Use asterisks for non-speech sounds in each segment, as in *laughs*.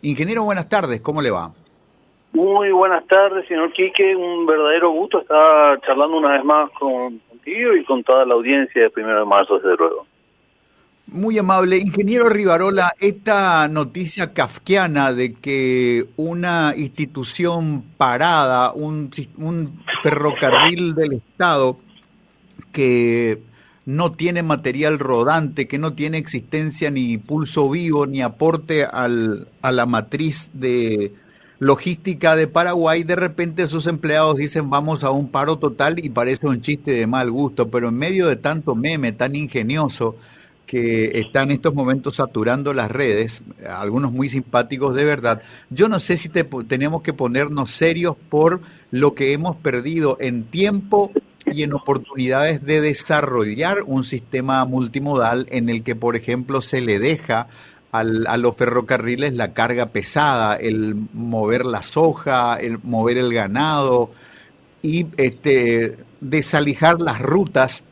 Ingeniero, buenas tardes, ¿cómo le va? Muy buenas tardes, señor Quique. Un verdadero gusto estar charlando una vez más con, contigo y con toda la audiencia de primero de marzo, desde luego. Muy amable. Ingeniero Rivarola, esta noticia kafkiana de que una institución parada, un, un ferrocarril del Estado que no tiene material rodante, que no tiene existencia ni pulso vivo, ni aporte al, a la matriz de logística de Paraguay, de repente sus empleados dicen vamos a un paro total y parece un chiste de mal gusto, pero en medio de tanto meme tan ingenioso que está en estos momentos saturando las redes, algunos muy simpáticos de verdad, yo no sé si tenemos que ponernos serios por lo que hemos perdido en tiempo y en oportunidades de desarrollar un sistema multimodal en el que, por ejemplo, se le deja al, a los ferrocarriles la carga pesada, el mover la soja, el mover el ganado y este, desalijar las rutas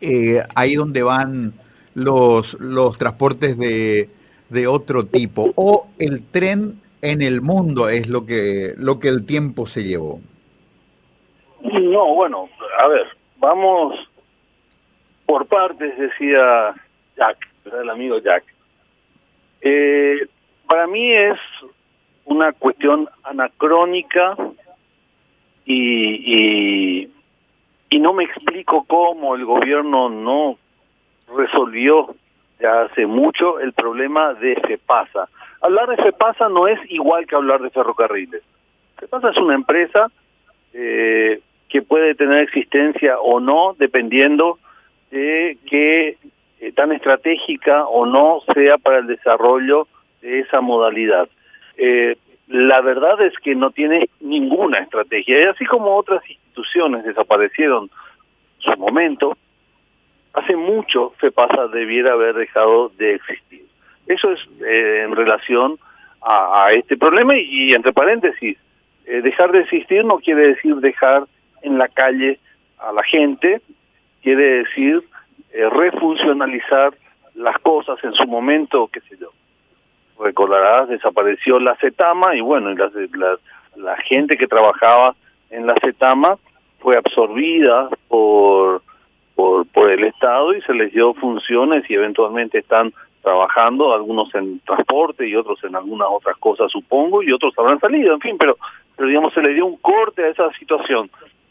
eh, ahí donde van los, los transportes de, de otro tipo. O el tren en el mundo es lo que, lo que el tiempo se llevó. No, bueno, a ver, vamos por partes, decía Jack, el amigo Jack. Eh, para mí es una cuestión anacrónica y, y, y no me explico cómo el gobierno no resolvió ya hace mucho el problema de FEPASA. Hablar de FEPASA no es igual que hablar de ferrocarriles. FEPASA es una empresa eh, que puede tener existencia o no, dependiendo de qué eh, tan estratégica o no sea para el desarrollo de esa modalidad. Eh, la verdad es que no tiene ninguna estrategia, y así como otras instituciones desaparecieron en su momento, hace mucho FEPASA debiera haber dejado de existir. Eso es eh, en relación a, este problema y, y entre paréntesis, eh, dejar de existir no quiere decir dejar en la calle a la gente, quiere decir eh, refuncionalizar las cosas en su momento, qué sé yo. Recordarás, desapareció la CETAMA y bueno, la, la, la gente que trabajaba en la CETAMA fue absorbida por, por, por el Estado y se les dio funciones y eventualmente están trabajando, algunos en transporte y otros en algunas otras cosas, supongo, y otros habrán salido, en fin, pero, pero digamos, se le dio un corte a esa situación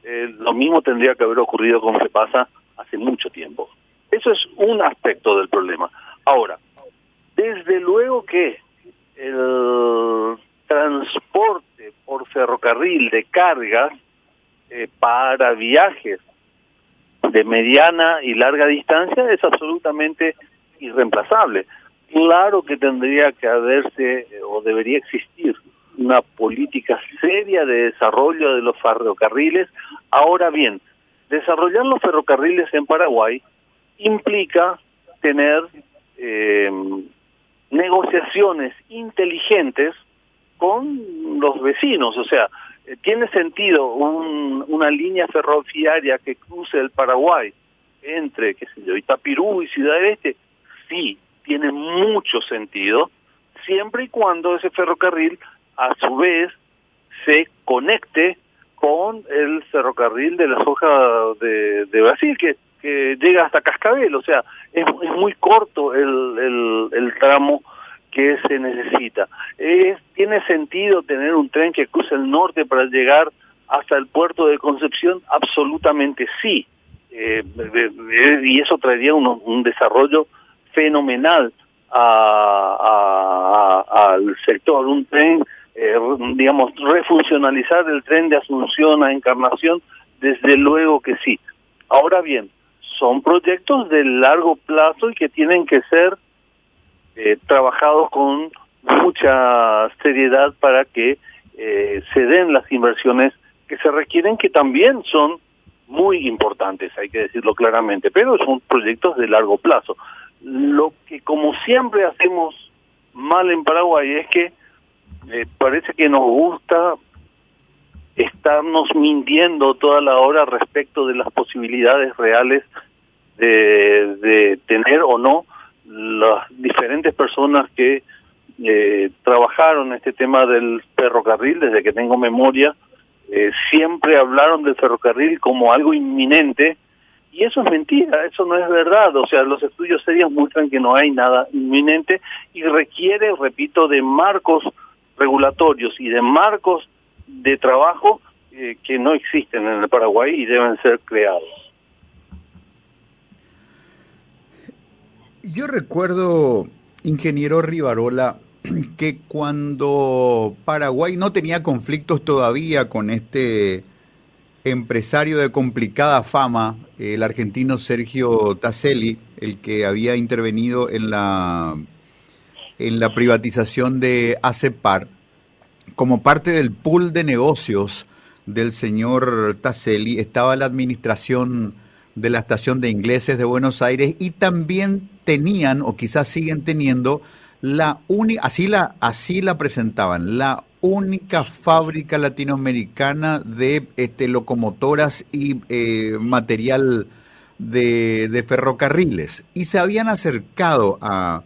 eh, lo mismo tendría que haber ocurrido con pasa hace mucho tiempo. Eso es un aspecto del problema. Ahora, desde luego que el transporte por ferrocarril de cargas eh, para viajes de mediana y larga distancia es absolutamente irreemplazable. Claro que tendría que haberse eh, o debería existir una política seria de desarrollo de los ferrocarriles. Ahora bien, desarrollar los ferrocarriles en Paraguay implica tener eh, negociaciones inteligentes con los vecinos, o sea, eh, tiene sentido un, una línea ferroviaria que cruce el Paraguay entre, qué sé yo, Itapirú y Ciudad Este, sí, tiene mucho sentido, siempre y cuando ese ferrocarril a su vez se conecte con el ferrocarril de la soja de, Brasil, que, que, llega hasta Cascabel, o sea, es, muy corto el, el, el, tramo que se necesita. Es, ¿Tiene sentido tener un tren que cruce el norte para llegar hasta el puerto de Concepción? Absolutamente sí. Eh, y eso traería un, un desarrollo fenomenal a, a, a, al sector. Un tren eh, digamos, refuncionalizar el tren de Asunción a Encarnación, desde luego que sí. Ahora bien, son proyectos de largo plazo y que tienen que ser eh, trabajados con mucha seriedad para que eh, se den las inversiones que se requieren, que también son muy importantes, hay que decirlo claramente, pero son proyectos de largo plazo. Lo que como siempre hacemos mal en Paraguay es que eh, parece que nos gusta estarnos mintiendo toda la hora respecto de las posibilidades reales de, tener o no las diferentes personas que eh, trabajaron este tema del ferrocarril desde que tengo memoria, eh, siempre hablaron del ferrocarril como algo inminente y eso es mentira, eso no es verdad. O sea, los estudios serios muestran que no hay nada inminente y requiere, repito, de marcos regulatorios y de marcos de trabajo eh, que no existen en el Paraguay y deben ser creados. Yo recuerdo, ingeniero Rivarola, *clears throat* que cuando Paraguay no tenía conflictos todavía con este empresario de complicada fama, el argentino Sergio Tasselli, el que había intervenido en la, en la privatización de ACEPAR, como parte del pool de negocios del señor Tasselli, estaba la administración de la estación de ingleses de Buenos Aires y también tenían, o quizás siguen teniendo, la única, así la, así la presentaban, la única fábrica latinoamericana de este, locomotoras y eh, material de, ferrocarriles. Y se habían acercado a,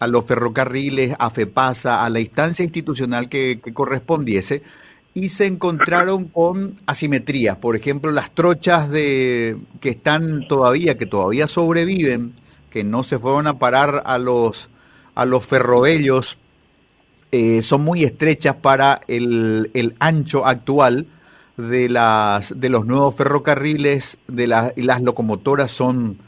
los ferrocarriles, a FEPASA, a la instancia institucional que, correspondiese, y se encontraron con asimetrías. Por ejemplo, las trochas de, que están todavía, que todavía sobreviven, que no se fueron a parar a los a los ferrovellos eh, son muy estrechas para el, ancho actual de, las, de los nuevos ferrocarriles, de las locomotoras son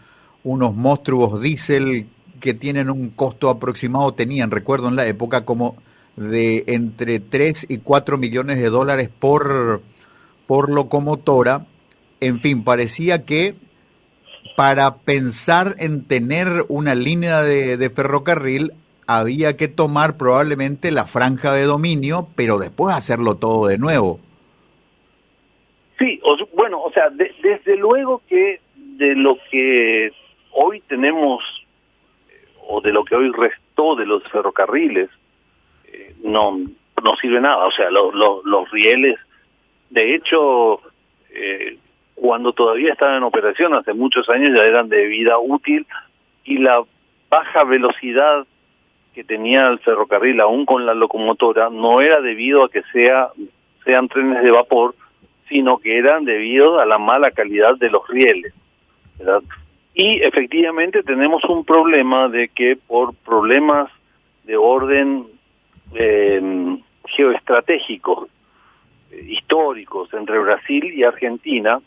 unos monstruos diésel que tienen un costo aproximado, tenían, recuerdo en la época, como de entre 3 y 4 millones de dólares por, por locomotora. En fin, parecía que para pensar en tener una línea de, ferrocarril había que tomar probablemente la franja de dominio, pero después hacerlo todo de nuevo. Sí, bueno, o sea, desde luego que de lo que hoy tenemos, o de lo que hoy restó de los ferrocarriles, eh, no, no sirve nada. O sea, los rieles, de hecho, eh, cuando todavía estaban en operación hace muchos años ya eran de vida útil y la baja velocidad que tenía el ferrocarril aún con la locomotora no era debido a que sea sean trenes de vapor sino que eran debido a la mala calidad de los rieles y efectivamente tenemos un problema de que por problemas de orden eh, geoestratégico eh, históricos entre Brasil y Argentina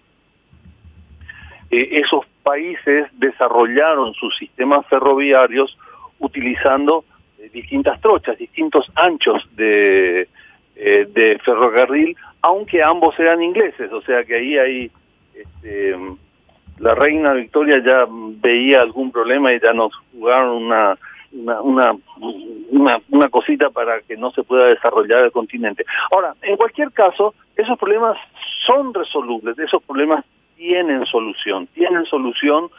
eh, esos países desarrollaron sus sistemas ferroviarios utilizando eh, distintas trochas, distintos anchos de, de ferrocarril, aunque ambos eran ingleses, o sea que ahí hay... Este, la reina Victoria ya veía algún problema y ya nos jugaron una, una, una, una, una cosita para que no se pueda desarrollar el continente. Ahora, en cualquier caso, esos problemas son resolubles, esos problemas tienen solución, tienen solución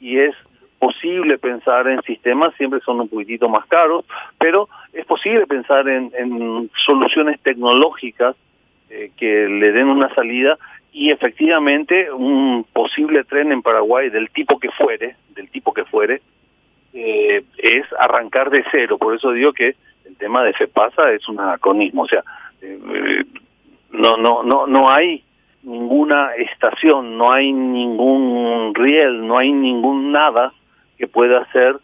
y es posible pensar en sistemas, siempre son un poquitito más caros, pero es posible pensar en, soluciones tecnológicas eh, que le den una salida y efectivamente un posible tren en Paraguay del tipo que fuere, del tipo que fuere, eh, es arrancar de cero. Por eso digo que el tema de FEPASA es un anacronismo, o sea, eh, no, no, no, no hay ninguna estación, no hay ningún riel, no hay ningún nada que pueda ser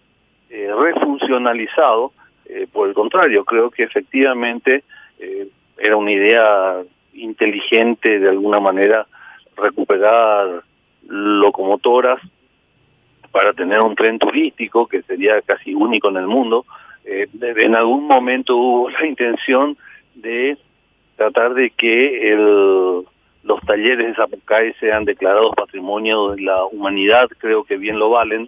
eh, refuncionalizado. Eh, por el contrario, creo que efectivamente era una idea inteligente de alguna manera recuperar locomotoras para tener un tren turístico que sería casi único en el mundo. en algún momento hubo la intención de tratar de que el los talleres de Zapucay sean declarados patrimonio de la humanidad, creo que bien lo valen,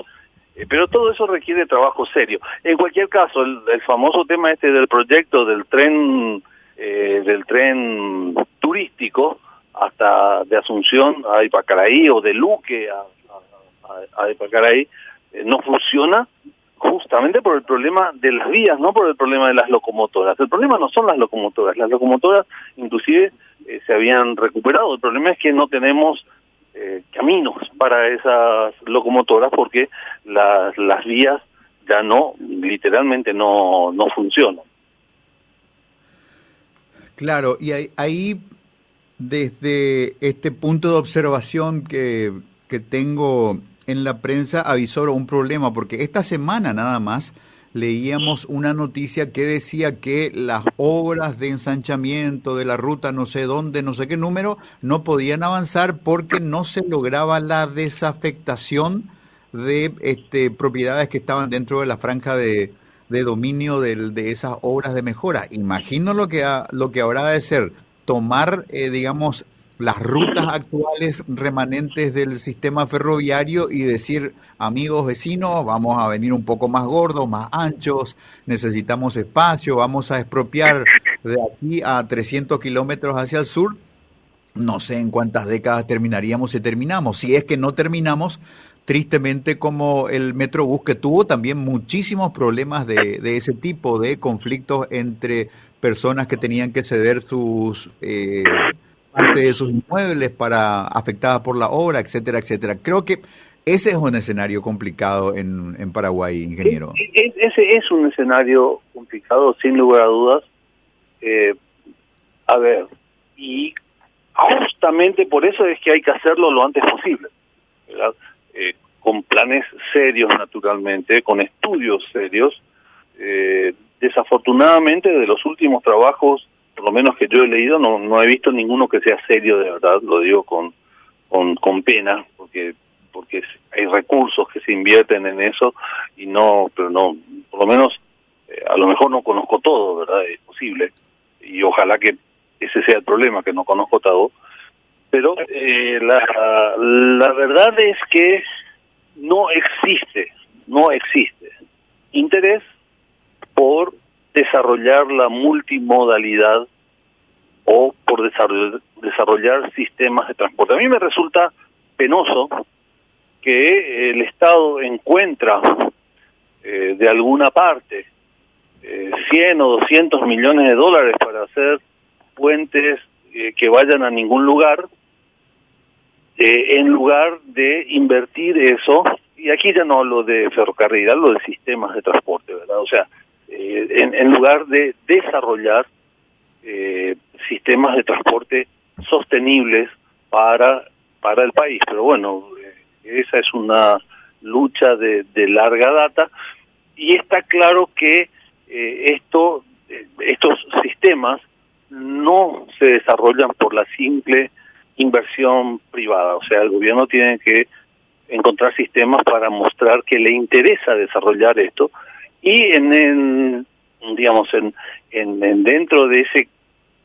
eh, pero todo eso requiere trabajo serio. En cualquier caso, el, famoso tema este del proyecto del tren, eh, del tren turístico hasta de Asunción a Ipacaraí o de Luque a, Ipacaraí, eh, no funciona justamente por el problema de las vías, no por el problema de las locomotoras. El problema no son las locomotoras, las locomotoras inclusive eh, se habían recuperado. El problema es que no tenemos eh, caminos para esas locomotoras porque las, las vías ya no, literalmente no, no funcionan. Claro, y ahí, desde este punto de observación que, que tengo en la prensa, avisó un problema, porque esta semana nada más leíamos una noticia que decía que las obras de ensanchamiento de la ruta no sé dónde, no sé qué número, no podían avanzar porque no se lograba la desafectación de este, propiedades que estaban dentro de la franja de, de dominio de esas obras de mejora. Imagino lo que, lo que habrá de ser tomar, eh, digamos, las rutas actuales remanentes del sistema ferroviario y decir, amigos vecinos, vamos a venir un poco más gordos, más anchos, necesitamos espacio, vamos a expropiar de aquí a 300 kilómetros hacia el sur. No sé en cuántas décadas terminaríamos si terminamos. Si es que no terminamos, tristemente como el Metrobús que tuvo también muchísimos problemas de, de ese tipo, de conflictos entre personas que tenían que ceder sus... Eh, parte de sus inmuebles para afectadas por la obra, etcétera, etcétera. Creo que ese es un escenario complicado en, en Paraguay, ingeniero. ese es un escenario complicado, sin lugar a dudas. Eh, a ver, y justamente por eso es que hay que hacerlo lo antes posible, eh, con planes serios, naturalmente, con estudios serios. Eh, desafortunadamente, de los últimos trabajos por lo menos que yo he leído, no, no he visto ninguno que sea serio de verdad, lo digo con, con, con pena, porque porque hay recursos que se invierten en eso y no, pero no, por lo menos, eh, a lo mejor no conozco todo, ¿verdad? Es posible, y ojalá que ese sea el problema, que no conozco todo, pero eh, la, la verdad es que no existe, no existe interés por desarrollar la multimodalidad o por desarrollar, sistemas de transporte. A mí me resulta penoso que el Estado encuentra eh, de alguna parte eh, 100 o 200 millones de dólares para hacer puentes eh, que vayan a ningún lugar, eh, en lugar de invertir eso, y aquí ya no hablo de ferrocarril, hablo de sistemas de transporte, ¿verdad? O sea, eh, en, lugar de desarrollar eh, sistemas de transporte sostenibles para, para el país. Pero bueno, eh, esa es una lucha de, larga data y está claro que esto, estos sistemas no se desarrollan por la simple inversión privada, o sea, el gobierno tiene que encontrar sistemas para mostrar que le interesa desarrollar esto y en, en digamos en, en, dentro de ese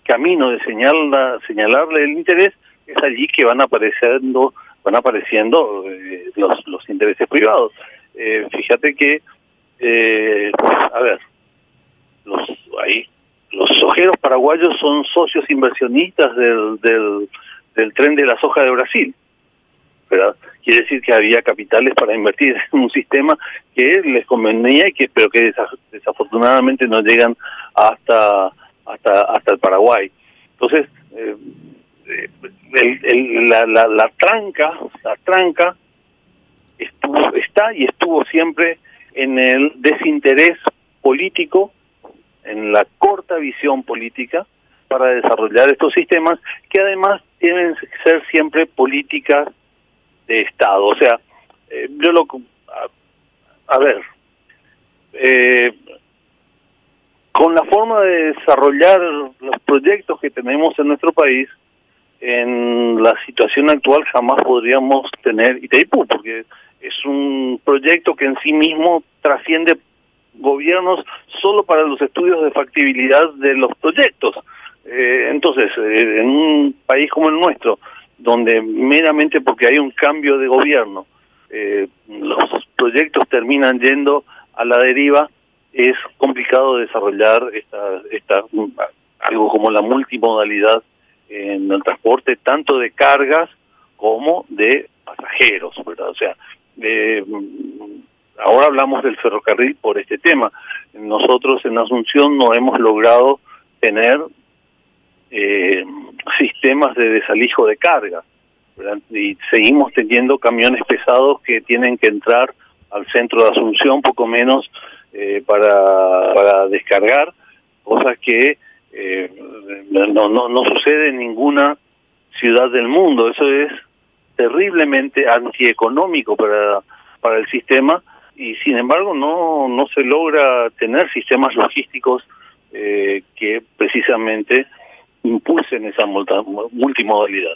camino de señalar, señalarle el interés es allí que van apareciendo van apareciendo eh, los los intereses privados. Eh, fíjate que eh, a ver los ahí los sojeros paraguayos son socios inversionistas del, del, del tren de la soja de Brasil ¿verdad? Quiere decir que había capitales para invertir *laughs* en un sistema que les convenía y que pero que desafortunadamente no llegan hasta hasta hasta el Paraguay. Entonces, eh, el, la, la, la tranca, la tranca estuvo, está y estuvo siempre en el desinterés político, en la corta visión política para desarrollar estos sistemas que además tienen que ser siempre políticas de Estado. O sea, eh, yo lo... A, ver, eh, con la forma de desarrollar los proyectos que tenemos en nuestro país, en la situación actual jamás podríamos tener Itaipú, porque es un proyecto que en sí mismo trasciende gobiernos solo para los estudios de factibilidad de los proyectos. Eh, entonces, en un país como el nuestro, donde meramente porque hay un cambio de gobierno eh, los proyectos terminan yendo a la deriva, es complicado desarrollar esta, esta algo como la multimodalidad en el transporte tanto de cargas como de pasajeros. O sea, eh, ahora hablamos del ferrocarril por este tema. Nosotros en Asunción no hemos logrado tener eh, sistemas de desalijo de carga. Y seguimos teniendo camiones pesados que tienen que entrar al centro de Asunción poco menos eh, para, para descargar, cosas que eh, no, no, no sucede en ninguna ciudad del mundo. Eso es terriblemente antieconómico para, para el sistema y sin embargo no, no se logra tener sistemas logísticos eh, que precisamente impulsen esa multimodalidad.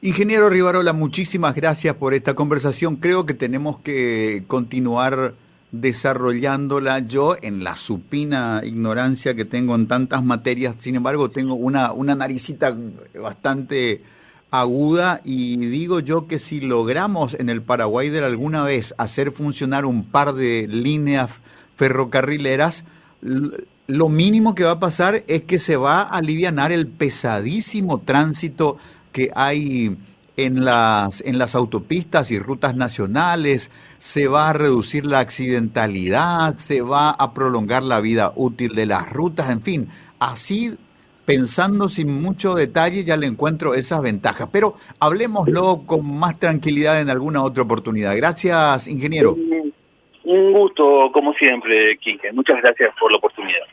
Ingeniero Rivarola, muchísimas gracias por esta conversación. Creo que tenemos que continuar desarrollándola yo en la supina ignorancia que tengo en tantas materias. Sin embargo, tengo una, una naricita bastante aguda y digo yo que si logramos en el Paraguay de alguna vez hacer funcionar un par de líneas ferrocarrileras, lo mínimo que va a pasar es que se va a aliviar el pesadísimo tránsito que hay en las, en las autopistas y rutas nacionales, se va a reducir la accidentalidad, se va a prolongar la vida útil de las rutas, en fin, así pensando sin mucho detalle ya le encuentro esas ventajas. Pero hablemoslo con más tranquilidad en alguna otra oportunidad. Gracias, ingeniero. Un gusto, como siempre, Quique. Muchas gracias por la oportunidad.